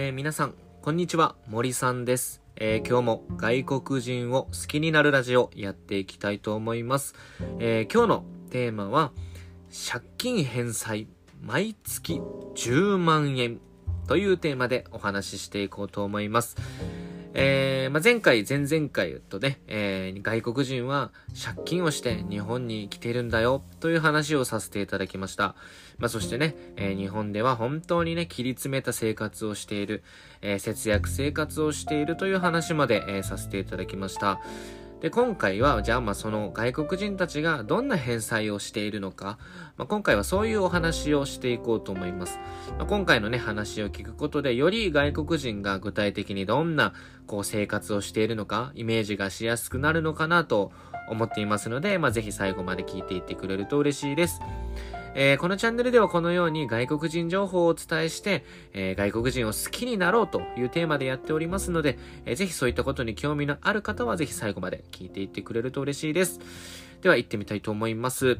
えー、皆さん、こんにちは、森さんです。えー、今日も外国人を好きになるラジオやっていきたいと思います。えー、今日のテーマは、借金返済毎月10万円というテーマでお話ししていこうと思います。えー、まあ、前回、前々回とね、えー、外国人は借金をして日本に来てるんだよという話をさせていただきました。まあ、そしてね、えー、日本では本当にね、切り詰めた生活をしている、え節約生活をしているという話まで、えさせていただきました。で、今回は、じゃあまあその外国人たちがどんな返済をしているのか、まあ、今回はそういうお話をしていこうと思います。まあ、今回のね、話を聞くことで、より外国人が具体的にどんな、こう生活をしているのか、イメージがしやすくなるのかなと思っていますので、まあ、ぜひ最後まで聞いていってくれると嬉しいです。えー、このチャンネルではこのように外国人情報をお伝えして、えー、外国人を好きになろうというテーマでやっておりますので、えー、ぜひそういったことに興味のある方はぜひ最後まで聞いていってくれると嬉しいです。では行ってみたいと思います。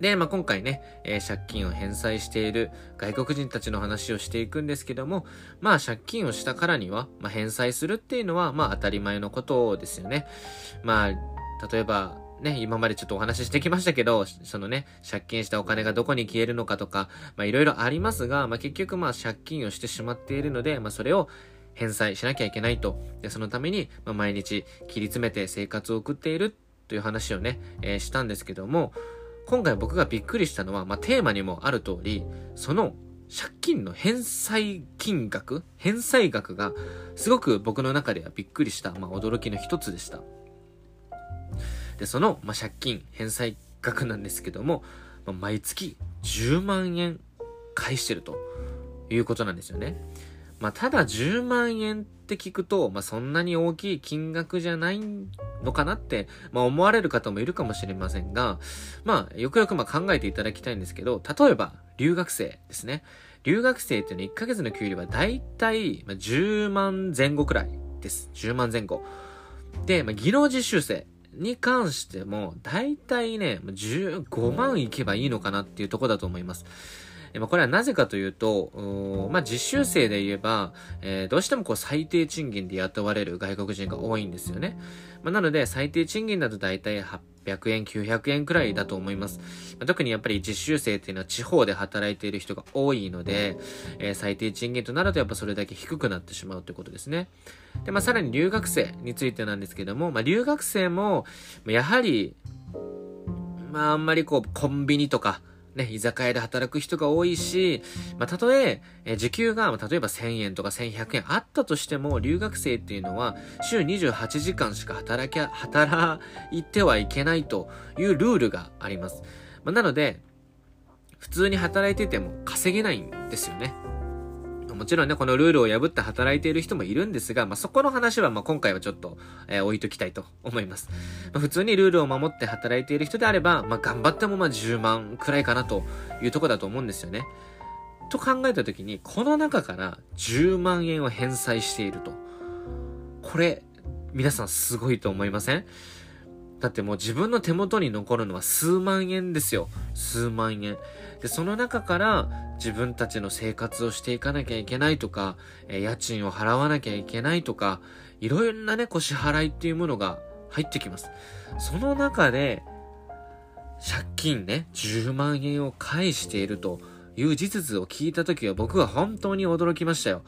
で、まあ、今回ね、えー、借金を返済している外国人たちの話をしていくんですけども、まあ、借金をしたからには、まあ、返済するっていうのは、まあ、当たり前のことですよね。まあ、例えば、ね、今までちょっとお話ししてきましたけど、そのね、借金したお金がどこに消えるのかとか、まあいろいろありますが、まあ結局まあ借金をしてしまっているので、まあそれを返済しなきゃいけないと。で、そのために、まあ毎日切り詰めて生活を送っているという話をね、えー、したんですけども、今回僕がびっくりしたのは、まあテーマにもある通り、その借金の返済金額返済額がすごく僕の中ではびっくりした、まあ驚きの一つでした。で、その、まあ、借金返済額なんですけども、まあ、毎月10万円返してるということなんですよね。まあ、ただ10万円って聞くと、まあ、そんなに大きい金額じゃないのかなって、まあ、思われる方もいるかもしれませんが、まあ、よくよくま考えていただきたいんですけど、例えば、留学生ですね。留学生っていうのは1ヶ月の給料はだいたい10万前後くらいです。10万前後。で、ま、技能実習生。に関しても、大体ね、15万いけばいいのかなっていうとこだと思います。まこれはなぜかというと、まあ、実習生で言えば、えー、どうしてもこう最低賃金で雇われる外国人が多いんですよね。まあ、なので、最低賃金だと大体800 800円、900円くらいだと思います。特にやっぱり実習生っていうのは地方で働いている人が多いので、えー、最低賃金となるとやっぱそれだけ低くなってしまうということですね。で、まあ、さらに留学生についてなんですけども、まあ、留学生も、やはり、まあ、あんまりこう、コンビニとか、ね、居酒屋で働く人が多いし、まあ、たとえ、え時給がま、例えば1000円とか1100円あったとしても、留学生っていうのは、週28時間しか働きゃ、働いてはいけないというルールがあります。まあ、なので、普通に働いてても稼げないんですよね。もちろんね、このルールを破って働いている人もいるんですが、まあ、そこの話は、ま、今回はちょっと、えー、置いときたいと思います。まあ、普通にルールを守って働いている人であれば、まあ、頑張ってもま、10万くらいかなというとこだと思うんですよね。と考えたときに、この中から10万円を返済していると。これ、皆さんすごいと思いません？だってもう自分の手元に残るのは数万円ですよ。数万円。で、その中から自分たちの生活をしていかなきゃいけないとか、え、家賃を払わなきゃいけないとか、いろいろなね、こう支払いっていうものが入ってきます。その中で、借金ね、10万円を返しているという事実を聞いたときは僕は本当に驚きましたよ。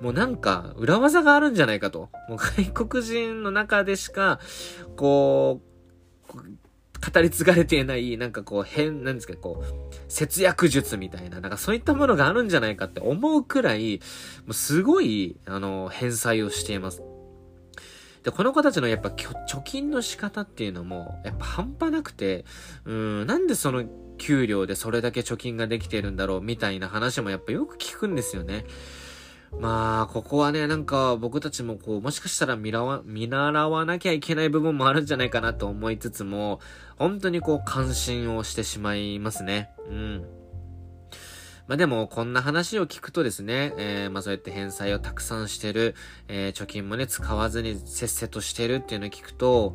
もうなんか、裏技があるんじゃないかと。もう外国人の中でしか、こう、語り継がれていない、なんかこう変、なんですか、こう、節約術みたいな、なんかそういったものがあるんじゃないかって思うくらい、もうすごい、あの、返済をしています。で、この子たちのやっぱ貯金の仕方っていうのも、やっぱ半端なくて、うん、なんでその給料でそれだけ貯金ができてるんだろうみたいな話もやっぱよく聞くんですよね。まあ、ここはね、なんか僕たちもこう、もしかしたら見習わ、見習わなきゃいけない部分もあるんじゃないかなと思いつつも、本当にこう、関心をしてしまいますね。うん。まあでも、こんな話を聞くとですね、えー、まあそうやって返済をたくさんしてる、えー、貯金もね、使わずにせっせとしてるっていうのを聞くと、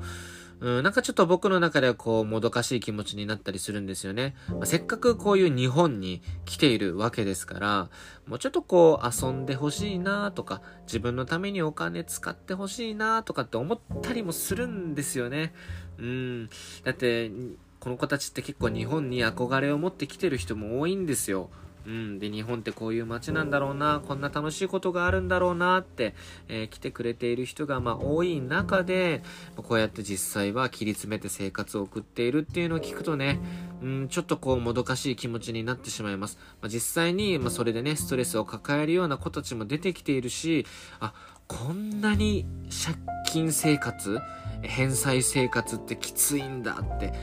うん、なんかちょっと僕の中ではこう、もどかしい気持ちになったりするんですよね。まあ、せっかくこういう日本に来ているわけですから、もうちょっとこう、遊んでほしいなとか、自分のためにお金使ってほしいなとかって思ったりもするんですよね。うん。だって、この子たちって結構日本に憧れを持ってきてる人も多いんですよ。うん。で、日本ってこういう街なんだろうな、こんな楽しいことがあるんだろうなって、えー、来てくれている人がまあ多い中で、こうやって実際は切り詰めて生活を送っているっていうのを聞くとね、うん、ちょっとこうもどかしい気持ちになってしまいます。まあ、実際に、まあ、それでね、ストレスを抱えるような子たちも出てきているし、あ、こんなに借金生活、返済生活ってきついんだって、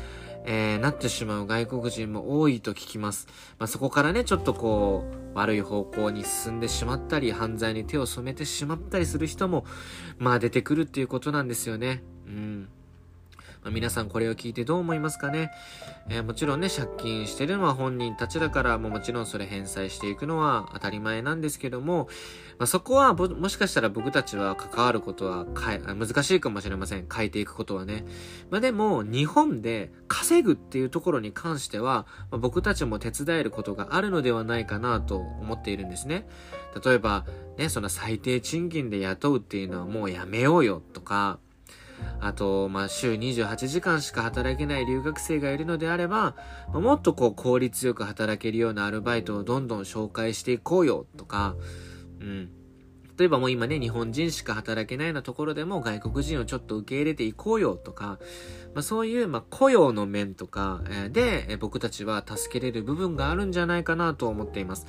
えー、なってしまう外国人も多いと聞きます。まあ、そこからね、ちょっとこう、悪い方向に進んでしまったり、犯罪に手を染めてしまったりする人も、まあ出てくるっていうことなんですよね。うん。まあ、皆さんこれを聞いてどう思いますかね、えー、もちろんね、借金してるのは本人たちだから、もうもちろんそれ返済していくのは当たり前なんですけども、まあ、そこはもしかしたら僕たちは関わることは難しいかもしれません。変えていくことはね。まあ、でも、日本で稼ぐっていうところに関しては、まあ、僕たちも手伝えることがあるのではないかなと思っているんですね。例えば、ね、その最低賃金で雇うっていうのはもうやめようよとか、あと、まあ、週28時間しか働けない留学生がいるのであれば、まあ、もっとこう効率よく働けるようなアルバイトをどんどん紹介していこうよとか、うん。例えばもう今ね、日本人しか働けないようなところでも外国人をちょっと受け入れていこうよとか、まあそういう、まあ雇用の面とかで僕たちは助けれる部分があるんじゃないかなと思っています。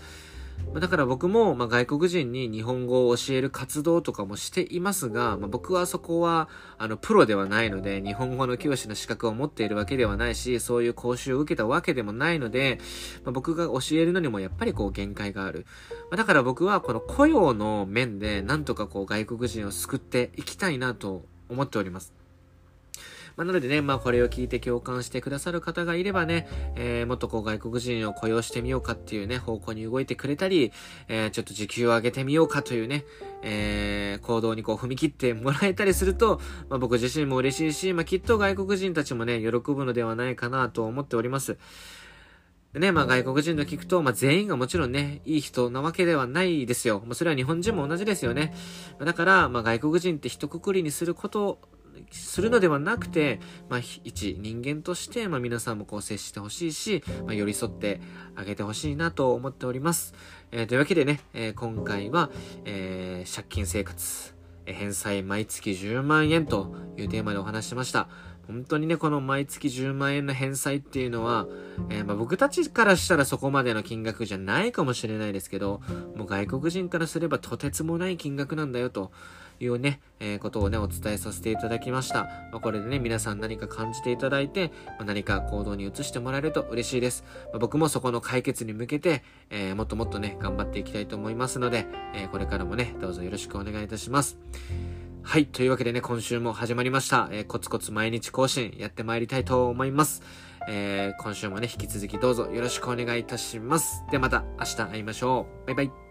だから僕も、ま、外国人に日本語を教える活動とかもしていますが、まあ、僕はそこは、あの、プロではないので、日本語の教師の資格を持っているわけではないし、そういう講習を受けたわけでもないので、まあ、僕が教えるのにもやっぱりこう限界がある。まあ、だから僕はこの雇用の面で、なんとかこう外国人を救っていきたいなと思っております。まあ、なのでね、まあこれを聞いて共感してくださる方がいればね、えー、もっとこう外国人を雇用してみようかっていうね、方向に動いてくれたり、えー、ちょっと時給を上げてみようかというね、えー、行動にこう踏み切ってもらえたりすると、まあ僕自身も嬉しいし、まあきっと外国人たちもね、喜ぶのではないかなと思っております。でね、まあ外国人と聞くと、まあ全員がもちろんね、いい人なわけではないですよ。まあそれは日本人も同じですよね。だから、まあ外国人って一括りにすることするのではなくて、まあ、一人間として、まあ、皆さんもこう接してほしいし、まあ、寄り添ってあげてほしいなと思っております。えー、というわけでね、えー、今回は、えー、借金生活、返済毎月10万円というテーマでお話しました。本当にね、この毎月10万円の返済っていうのは、えー、まあ、僕たちからしたらそこまでの金額じゃないかもしれないですけど、もう外国人からすればとてつもない金額なんだよというね、えー、ことをね、お伝えさせていただきました。まあ、これでね、皆さん何か感じていただいて、まあ、何か行動に移してもらえると嬉しいです。まあ、僕もそこの解決に向けて、えー、もっともっとね、頑張っていきたいと思いますので、えこれからもね、どうぞよろしくお願いいたします。はい。というわけでね、今週も始まりました。えー、コツコツ毎日更新やってまいりたいと思います。えー、今週もね、引き続きどうぞよろしくお願いいたします。ではまた明日会いましょう。バイバイ。